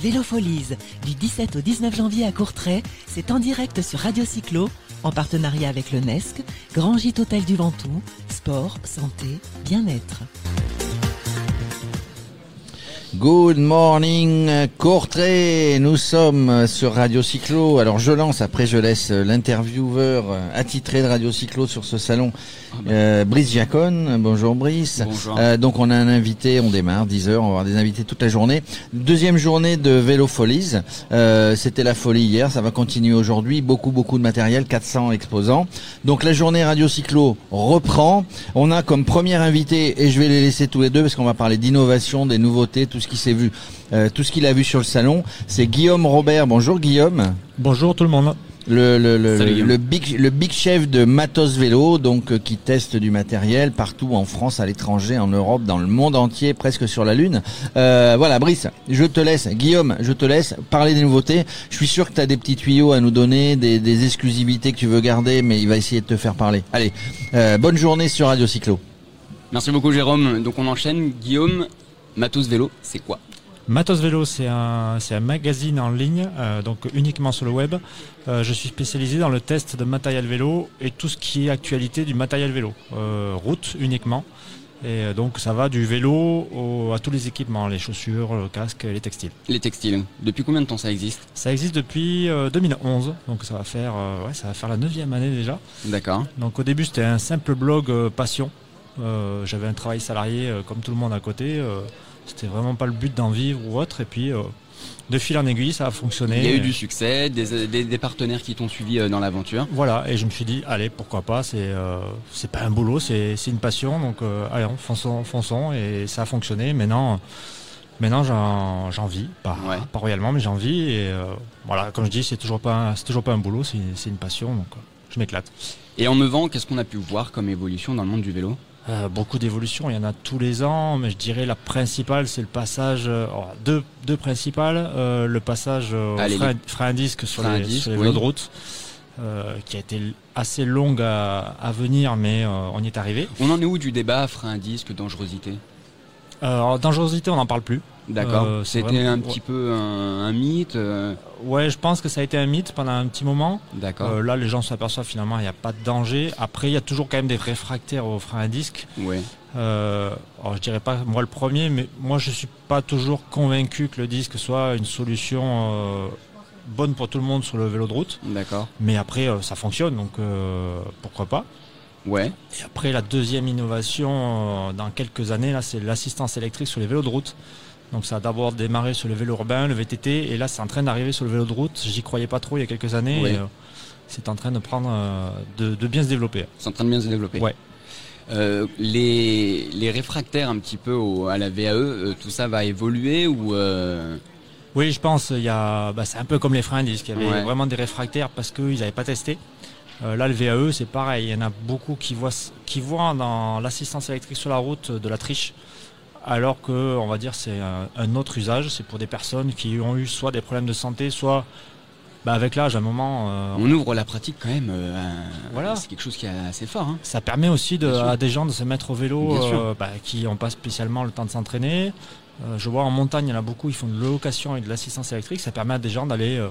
Vélofolies, du 17 au 19 janvier à Courtrai, c'est en direct sur Radio Cyclo, en partenariat avec le NESC, Grand Gîte Hôtel du Ventoux, sport, santé, bien-être. Good morning, Courtrai. Nous sommes sur Radio Cyclo. Alors je lance, après je laisse l'intervieweur attitré de Radio Cyclo sur ce salon, euh, Brice Giacone. Bonjour Brice. Bonjour. Euh, donc on a un invité, on démarre 10h, on va avoir des invités toute la journée. Deuxième journée de Vélo Folies. Euh, C'était la folie hier, ça va continuer aujourd'hui. Beaucoup beaucoup de matériel, 400 exposants. Donc la journée Radio Cyclo reprend. On a comme premier invité, et je vais les laisser tous les deux parce qu'on va parler d'innovation, des nouveautés, tout ce qui s'est vu, euh, tout ce qu'il a vu sur le salon. C'est Guillaume Robert. Bonjour Guillaume. Bonjour tout le monde. Le, le, le, Salut, le, Guillaume. le big, le big chef de Matos Vélo, donc euh, qui teste du matériel partout en France, à l'étranger, en Europe, dans le monde entier, presque sur la Lune. Euh, voilà, Brice, je te laisse, Guillaume, je te laisse parler des nouveautés. Je suis sûr que tu as des petits tuyaux à nous donner, des, des exclusivités que tu veux garder, mais il va essayer de te faire parler. Allez, euh, bonne journée sur Radio Cyclo. Merci beaucoup Jérôme. Donc on enchaîne. Guillaume, Matos Vélo, c'est quoi? Matos Vélo, c'est un, un magazine en ligne, euh, donc uniquement sur le web. Euh, je suis spécialisé dans le test de matériel vélo et tout ce qui est actualité du matériel vélo, euh, route uniquement. Et donc ça va du vélo au- à tous les équipements, les chaussures, le casque, les textiles. Les textiles. Depuis combien de temps ça existe? Ça existe depuis euh, 2011, donc ça va faire, euh, ouais, ça va faire la neuvième année déjà. D'accord. Donc au début c'était un simple blog euh, passion. Euh, J'avais un travail salarié euh, comme tout le monde à côté. euh, c'était vraiment pas le but d'en vivre ou autre. Et puis de fil en aiguille ça a fonctionné. Il y a eu du succès, des, des- des partenaires qui t'ont suivi dans l'aventure. Voilà, et je me suis dit, allez, pourquoi pas, c'est c'est pas un boulot, c'est une passion, donc allez, on, fonçons, fonçons, et ça a fonctionné. Maintenant, maintenant j'en vis, pas, Ouais. pas royalement, mais j'en vis, et voilà, comme je dis, c'est toujours pas toujours pas un boulot, c'est c'est une passion, donc je m'éclate. Et en 9 ans, qu'est-ce qu'on a pu voir comme évolution dans le monde du vélo? Euh, beaucoup d'évolutions, il y en a tous les ans, mais je dirais la principale, c'est le passage, euh, oh, deux, deux principales, euh, le passage au frein, frein à disque sur frein les, disque, sur les oui. vélos de route, euh, qui a été assez longue à, à venir, mais on y est arrivé. On en est où du débat frein à disque, dangerosité? Alors, dangerosité, on n'en parle plus. D'accord. Euh, C'était un petit peu un, un mythe. euh, Ouais, je pense que ça a été un mythe pendant un petit moment. D'accord. Euh, là, les gens s'aperçoivent finalement il n'y a pas de danger. Après, il y a toujours quand même des réfractaires au frein à disque. Ouais. Euh, alors, je dirais pas moi le premier, mais moi, je suis pas toujours convaincu que le disque soit une solution euh, bonne pour tout le monde sur le vélo de route. D'accord. Mais après, euh, ça fonctionne, donc euh, pourquoi pas. Ouais. Et après, la deuxième innovation euh, dans quelques années, là, c'est l'assistance électrique sur les vélos de route. Donc ça a d'abord démarré sur le vélo urbain, le VTT, et là c'est en train d'arriver sur le vélo de route. J'y croyais pas trop il y a quelques années. Ouais. et, euh, c'est en train de prendre, euh, de, de bien se développer. C'est en train de bien se développer. Ouais. Euh, les, les réfractaires un petit peu au- à la VAE, tout ça va évoluer ou Oui, je pense. Il y a, bah, c'est un peu comme les freins à disque. Il y avait Ouais. vraiment des réfractaires parce qu'ils n'avaient pas testé. Euh, là, le VAE, c'est pareil. Il y en a beaucoup qui voient, qui voient dans l'assistance électrique sur la route de la triche, alors que, on va dire, c'est un, un autre usage. C'est pour des personnes qui ont eu soit des problèmes de santé, soit bah, avec l'âge, à un moment. euh, on ouvre la pratique quand même. euh, Voilà. C'est quelque chose qui est assez fort. Hein. Ça permet aussi de, à des gens de se mettre au vélo euh, bah, qui n'ont pas spécialement le temps de s'entraîner. Euh, je vois en montagne, il y en a beaucoup, ils font de location et de l'assistance électrique. Ça permet à des gens d'aller euh,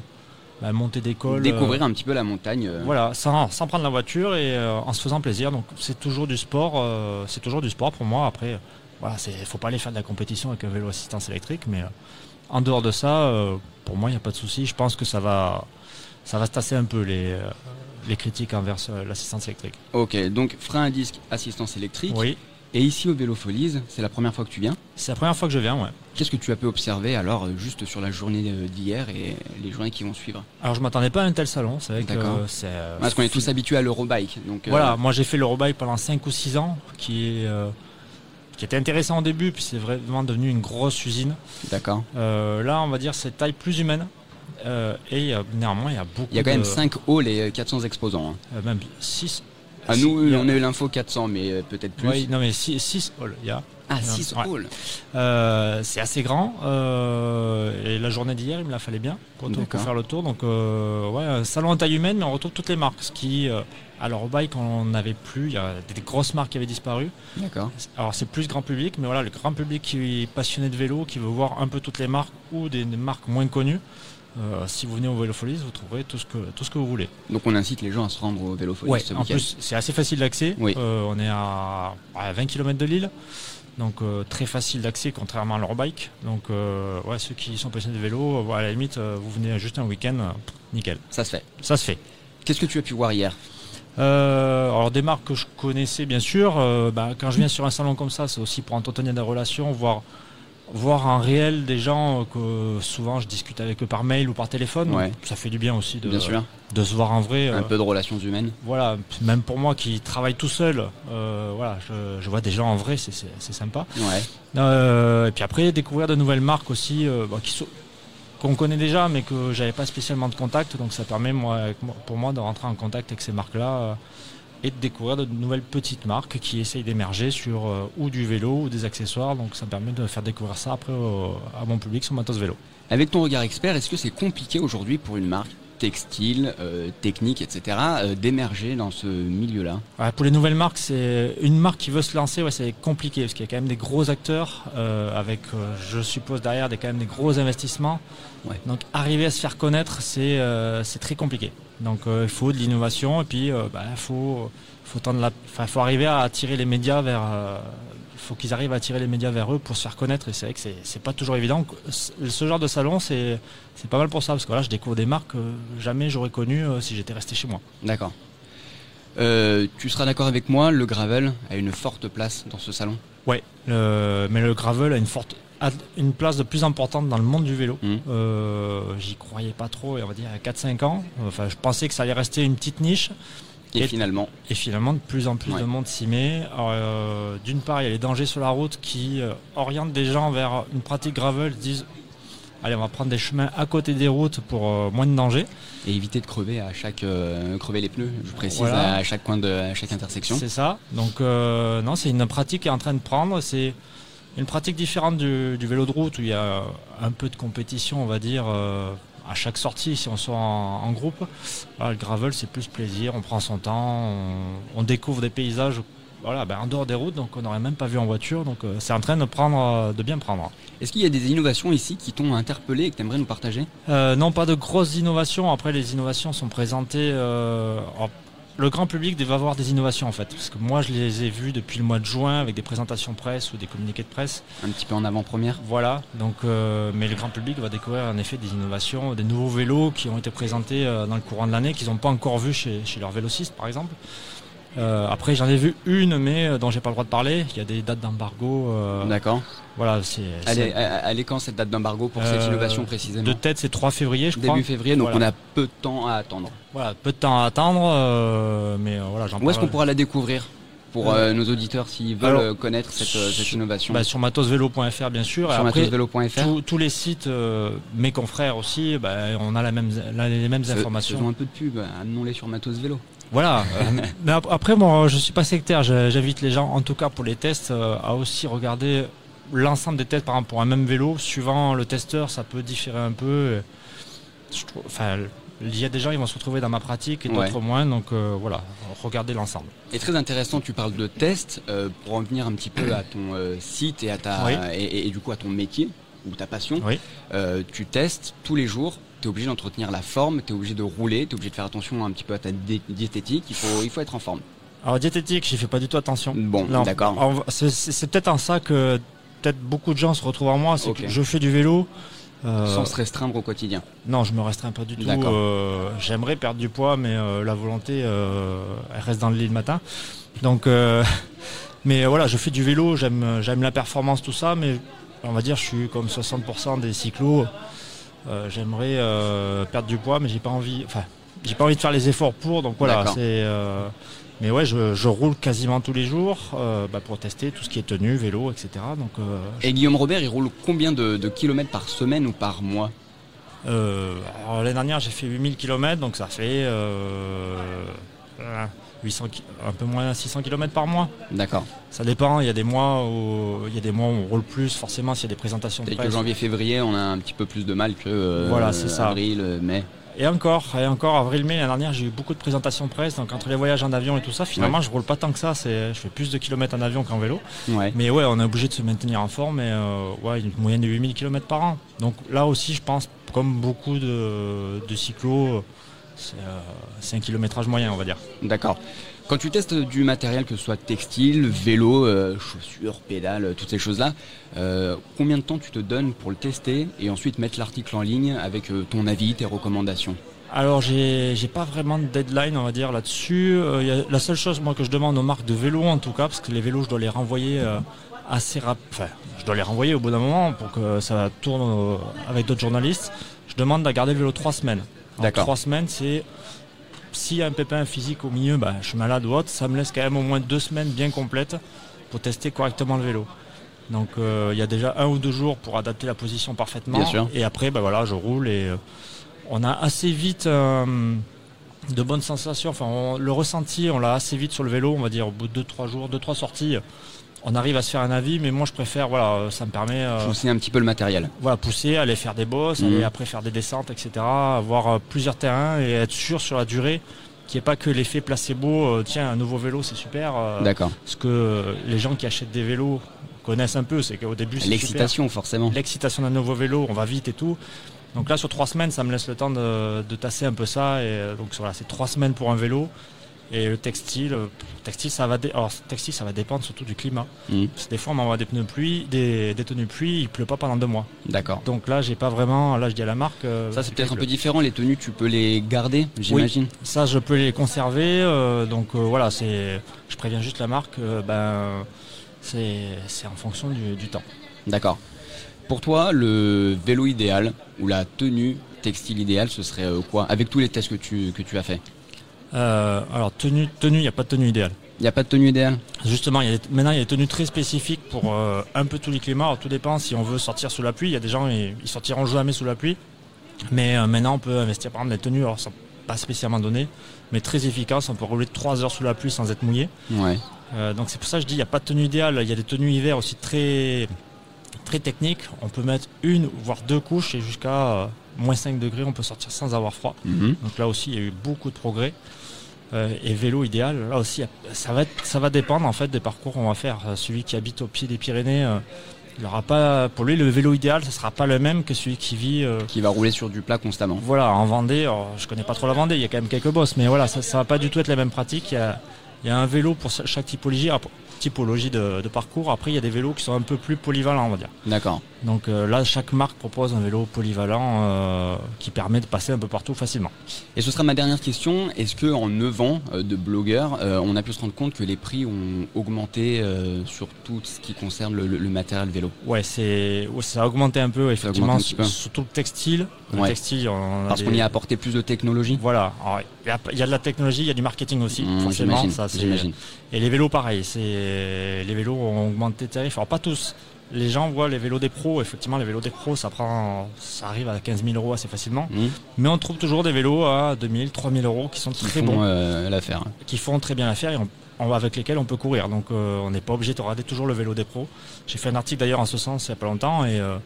bah, monter des cols. Découvrir un petit peu la montagne. euh, Voilà, sans, sans prendre la voiture et euh, en se faisant plaisir. Donc c'est toujours du sport. euh, c'est toujours du sport pour moi. Après, euh, voilà, c'est faut pas aller faire de la compétition avec un vélo assistance électrique, mais euh, en dehors de ça, euh, pour moi, il n'y a pas de souci. Je pense que ça va, ça va se tasser un peu les, euh, les critiques envers euh, l'assistance électrique. Ok, donc frein à disque, assistance électrique. Oui, Et ici au Vélo Folies, c'est la première fois que tu viens. C'est la première fois que je viens. Ouais. Qu'est-ce que tu as pu observer alors euh, juste sur la journée euh, d'hier et les journées qui vont suivre? Alors je m'attendais pas à un tel salon. C'est vrai que D'accord. euh, c'est. euh, Parce qu'on est tous habitués à l'Eurobike. Donc, euh, Voilà, moi j'ai fait l'Eurobike pendant 5 ou 6 ans, qui est, euh, qui était intéressant au début, puis c'est vraiment devenu une grosse usine. D'accord. Là, on va dire c'est taille plus humaine. Et néanmoins, il y a beaucoup. Il y a quand même de- 5 halls et euh, 400 exposants. hein. même 6. Ah, nous, a- on a eu l'info 400, mais peut-être plus. Oui, non mais 6 halls, il y a. Ah, 6 Ouais. Euh, c'est assez grand. euh, et la journée d'hier, il me la fallait bien pour, faire le tour. Donc, euh, ouais, un salon à taille humaine, mais on retrouve toutes les marques. Ce qui, euh, alors au bike, on n'avait plus. Il y a des grosses marques qui avaient disparu. D'accord. Alors, c'est plus grand public, mais voilà, le grand public qui est passionné de vélo, qui veut voir un peu toutes les marques ou des, des marques moins connues. euh, si vous venez au Vélo Folies, vous trouverez tout ce que, tout ce que vous voulez. Donc on incite les gens à se rendre au vélo Ouais, en plus, c'est assez facile d'accès. Oui. Euh, on est à, à 20 km de Lille. Donc euh, très facile d'accès contrairement à leur bike. Donc euh, ouais, ceux qui sont passionnés de vélo, euh, à la limite, vous venez juste un week-end, nickel. Ça se fait. Ça se fait. Qu'est-ce que tu as pu voir hier? Alors des marques que je connaissais bien sûr. bah, quand je viens sur un salon comme ça, c'est aussi pour entretenir des relations, voir voir en réel des gens euh, que souvent je discute avec eux par mail ou par téléphone. Ouais. Ça fait du bien aussi de, Bien sûr. de se voir en vrai. Un euh, peu de relations humaines. voilà, même pour moi qui travaille tout seul, euh, voilà, je, je vois des gens en vrai, c'est- sympa. Ouais. Euh, et puis après, découvrir de nouvelles marques aussi, euh, bah, qui sont qu'on connaît déjà, mais que j'avais pas spécialement de contact, donc ça permet moi, pour moi de rentrer en contact avec ces marques-là euh, et de découvrir de nouvelles petites marques qui essayent d'émerger sur euh, ou du vélo ou des accessoires, donc ça permet de faire découvrir ça après à mon public sur Matos Vélo. Avec ton regard expert, est-ce que c'est compliqué aujourd'hui pour une marque textile, euh, technique, etc., euh, d'émerger dans ce milieu-là Ouais, pour les nouvelles marques, c'est une marque qui veut se lancer, ouais, c'est compliqué parce qu'il y a quand même des gros acteurs euh, avec, euh, je suppose derrière, des quand même des gros investissements. Ouais. Donc arriver à se faire connaître, c'est c'est très compliqué. Donc il faut de l'innovation et puis bah, faut faut tendre la, enfin, faut arriver à attirer les médias vers. Faut qu'ils arrivent à attirer les médias vers eux pour se faire connaître et c'est vrai que c'est pas toujours évident. Ce genre de salon, c'est pas mal pour ça parce que là, je découvre des marques que jamais j'aurais connues euh, si j'étais resté chez moi. D'accord. Euh, tu seras d'accord avec moi, le gravel a une forte place dans ce salon? Ouais, le- mais le gravel a une forte a une place de plus importante dans le monde du vélo. Mhm. Euh, J'y croyais pas trop, on va dire, il y a 4-5 ans. Enfin, je pensais que ça allait rester une petite niche. Et, Et- finalement, Et finalement, de plus en plus Ouais. de monde s'y met. Euh, D'une part, il y a les dangers sur la route qui euh, orientent des gens vers une pratique gravel. Ils se disent, allez, on va prendre des chemins à côté des routes pour euh, moins de danger. et éviter de crever à chaque euh, crever les pneus, je précise Voilà. à chaque coin de à chaque intersection. C'est ça. Donc euh, non, c'est une pratique qui est en train de prendre. C'est une pratique différente du, du vélo de route où il y a un peu de compétition, on va dire, à chaque sortie si on sort en, en groupe. Voilà, le gravel, c'est plus plaisir. On prend son temps, on, on découvre des paysages. Voilà, ben, en dehors des routes, donc on n'aurait même pas vu en voiture. Donc euh, c'est en train de prendre, euh, de bien prendre. Est-ce qu'il y a des innovations ici qui t'ont interpellé et que tu aimerais nous partager? Euh, non, pas de grosses innovations. Après, les innovations sont présentées. alors, le grand public va avoir des innovations en fait, parce que moi je les ai vues depuis le mois de juin avec des présentations presse ou des communiqués de presse. Un petit peu en avant-première Voilà. Donc, euh, mais le grand public va découvrir en effet des innovations, des nouveaux vélos qui ont été présentés euh, dans le courant de l'année, qu'ils n'ont pas encore vu chez, chez leurs vélocistes, par exemple. Euh, après, j'en ai vu une, mais euh, dont j'ai pas le droit de parler. Il y a des dates d'embargo. euh, D'accord. voilà, c'est. Elle est, c'est- elle est quand cette date d'embargo pour cette Euh, innovation précisément de tête, c'est 3 février, je crois. Début février, donc Voilà. on a peu de temps à attendre. Voilà, peu de temps à attendre, euh, mais voilà, j'en Où est-ce qu'on pourra la découvrir pour Euh, nos auditeurs s'ils veulent alors, connaître cette, cette innovation Bah, sur matosvélo.fr bien sûr. Sur matosvélo.fr tous- les sites, euh, mes confrères aussi, bah, on a la même, la- les mêmes Fais- informations. Faisons un peu de pub, amenons-les sur Matos Vélo. Voilà. mais ap- après, moi, je suis pas sectaire. J'invite les gens, en tout cas pour les tests, euh, à aussi regarder l'ensemble des tests, par exemple pour un même vélo. Suivant le testeur, ça peut différer un peu. Je trouve- Enfin, il y a des gens qui vont se retrouver dans ma pratique et Ouais. d'autres moins. Donc euh, voilà, regardez l'ensemble. Et très intéressant, tu parles de tests, euh, pour en venir un petit peu à ton euh, site et, à ta, Oui. et, et- et du coup à ton métier ou ta passion. Oui. Euh, tu testes tous les jours, tu es obligé d'entretenir la forme, tu es obligé de rouler, tu es obligé de faire attention un petit peu à ta diététique, il faut, il faut être en forme. Alors diététique, j'y fais pas du tout attention. Bon, d'accord. C'est peut-être en ça que peut-être beaucoup de gens se retrouvent en moi. C'est que je fais du vélo. euh, Sans se restreindre au quotidien. Non, je me restreins pas du tout. Euh, J'aimerais perdre du poids, mais euh, la volonté, elle reste dans le lit le matin. Donc, mais voilà, je fais du vélo, j'aime, j'aime la performance, tout ça, mais on va dire, je suis comme 60% des cyclos. Euh, j'aimerais euh, perdre du poids, mais j'ai pas envie. Enfin, j'ai pas envie de faire les efforts pour. Donc voilà, c'est. euh, mais ouais, je, je roule quasiment tous les jours bah, pour tester tout ce qui est tenue, vélo, etc. Donc, Et Guillaume Robert, il roule combien de, de kilomètres par semaine ou par mois? L'année dernière, j'ai fait 8000 km, donc ça fait 800, ki- un peu moins 600 km par mois. D'accord. Ça dépend, il y a des mois où il y a des mois où on roule plus, forcément s'il y a des présentations de que janvier-février, on a un petit peu plus de mal que euh, Voilà, c'est ça. avril, euh, mai. Et encore, et encore avril-mai l'année dernière, j'ai eu beaucoup de présentations presse, donc entre les voyages en avion et tout ça, finalement je roule pas tant que ça, c'est, je fais plus de kilomètres en avion qu'en vélo. Ouais. Mais ouais, on est obligé de se maintenir en forme et euh, ouais, une moyenne de 8000 km par an. Donc là aussi, je pense, comme beaucoup de, de cyclos, c'est, euh, c'est un kilométrage moyen, on va dire. D'accord. Quand tu testes du matériel, que ce soit textile, vélo, euh, chaussures, pédales, euh, toutes ces choses-là, euh, combien de temps tu te donnes pour le tester et ensuite mettre l'article en ligne avec euh, ton avis, tes recommandations? Alors j'ai pas vraiment de deadline on va dire là-dessus. La seule chose moi que je demande aux marques de vélos en tout cas, parce que les vélos je dois les renvoyer assez rapide. Enfin, je dois les renvoyer au bout d'un moment pour que ça tourne avec d'autres journalistes. Je demande à garder le vélo trois semaines. D'accord. Trois semaines, c'est s'il y a un pépin physique au milieu, bah, je suis malade ou autre, ça me laisse quand même au moins deux semaines bien complètes pour tester correctement le vélo. Donc euh, il y a déjà un ou deux jours pour adapter la position parfaitement. Bien sûr. Et après, bah, voilà, je roule et euh, on a assez vite euh, de bonnes sensations. Enfin, on- le ressenti, on l'a assez vite sur le vélo, on va dire au bout de deux trois jours, deux trois sorties. On arrive à se faire un avis, mais moi je préfère, voilà, euh, ça me permet euh, Pousser un petit peu le matériel. voilà, pousser, aller faire des bosses, Mhm. aller après faire des descentes, etc. Avoir euh, plusieurs terrains et être sûr sur la durée qu'il n'y ait pas que l'effet placebo. euh, tiens, un nouveau vélo, c'est super. euh, D'accord. ce que les gens qui achètent des vélos connaissent un peu, c'est qu'au début, c'est. L'excitation, forcément. L'excitation d'un nouveau vélo, on va vite et tout. Donc là, sur trois semaines, ça me laisse le temps de, de tasser un peu ça. Et donc voilà, c'est trois semaines pour un vélo. Et le textile, euh, textile, ça va, dé- alors textile, ça va dépendre surtout du climat. Mhm. Parce que des fois, on m'envoie des pneus pluie, des, des tenues pluie, il pleut pas pendant deux mois. D'accord. Donc là, j'ai pas vraiment. Là, je dis à la marque. euh, Ça, c'est peut-être un peu différent. Les tenues, tu peux les garder, j'imagine. Ça, je peux les conserver. euh, donc euh, voilà, c'est. Je préviens juste la marque. ben, c'est c'est en fonction du, du temps. D'accord. Pour toi, le vélo idéal ou la tenue textile idéale, ce serait quoi? Avec tous les tests que tu, que tu as fait? Euh, alors tenue, tenue, il n'y a pas de tenue idéale. Il n'y a pas de tenue idéale Justement, il y a des- maintenant il y a des tenues très spécifiques pour euh, un peu tous les climats. Alors, tout dépend si on veut sortir sous la pluie. Il y a des gens ils, ils sortiront jamais sous la pluie. Mais euh, maintenant on peut investir par exemple des tenues, alors sont pas spécialement données, mais très efficaces. On peut rouler 3 heures sous la pluie sans être mouillé. Ouais. Donc c'est pour ça que je dis il n'y a pas de tenue idéale. Il y a des tenues hiver aussi très très techniques. On peut mettre une voire deux couches et jusqu'à moins 5 degrés on peut sortir sans avoir froid. Mhm. Donc là aussi, il y a eu beaucoup de progrès. Euh, et vélo idéal, là aussi, ça va, être- ça va dépendre en fait des parcours qu'on va faire. Euh, Celui qui habite au pied des Pyrénées, euh, il aura pas, pour lui, le vélo idéal, ce sera pas le même que celui qui vit, euh, Qui va rouler sur du plat constamment. voilà, en Vendée. Alors, je connais pas trop la Vendée, il y a quand même quelques bosses, mais voilà, ça, ça va pas du tout être les mêmes pratiques. Il y a, il y a un vélo pour cha- chaque typologie, ah, typologie de, de parcours. Après, il y a des vélos qui sont un peu plus polyvalents, on va dire. D'accord. Donc euh, là, chaque marque propose un vélo polyvalent euh, qui permet de passer un peu partout facilement. Et ce sera ma dernière question. Est-ce que en 9 ans euh, de blogueur, euh, on a pu se rendre compte que les prix ont augmenté sur tout ce qui concerne le, le- le matériel vélo? Ouais, c'est ouais, ça a augmenté un peu effectivement, un peu. surtout le textile. Le Ouais. textile, on Parce des- qu'on y a apporté plus de technologie? Voilà, il y, a, il y a de la technologie, il y a du marketing aussi, Mmh, forcément. Ça. Et les vélos, pareil, c'est les vélos ont augmenté de tarifs. Alors pas tous. Les gens voient les vélos des pros. Effectivement, les vélos des pros, ça prend, ça arrive à 15 000 euros assez facilement. Mhm. Mais on trouve toujours des vélos à 2000, 3000 euros qui sont Qui très font bons, euh, l'affaire. qui font très bien l'affaire et on- on- avec lesquels on peut courir. Donc euh, on n'est pas obligé de regarder toujours le vélo des pros. J'ai fait un article d'ailleurs en ce sens il n'y a pas longtemps et euh,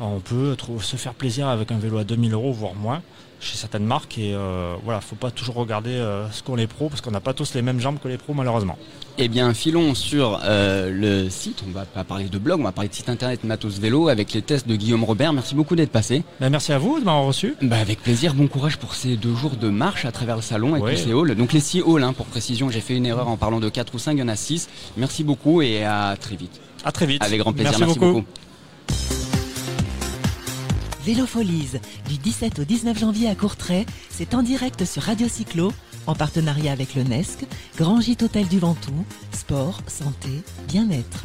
on peut se faire plaisir avec un vélo à 2000 euros voire moins chez certaines marques et euh, voilà, faut pas toujours regarder euh, ce qu'ont les pros parce qu'on n'a pas tous les mêmes jambes que les pros malheureusement. Eh bien, filons sur euh, le site. On va pas parler de blog, on va parler de site internet Matos Vélo avec les tests de Guillaume Robert. Merci beaucoup d'être passé. Ben, merci à vous de m'avoir reçu. Bah, avec plaisir, bon courage pour ces deux jours de marche à travers le salon et Ouais. tous ces halls. Donc les six halls, hein, pour précision, j'ai fait une erreur en parlant de 4 ou 5, il y en a 6. Merci beaucoup et à très vite. À très vite. Avec grand plaisir, Merci, merci, beaucoup. beaucoup. Vélofolies, du 17 au 19 janvier à Courtrai, c'est en direct sur Radio Cyclo, en partenariat avec le NESC, Grand Gîte Hôtel du Ventoux, sport, santé, bien-être.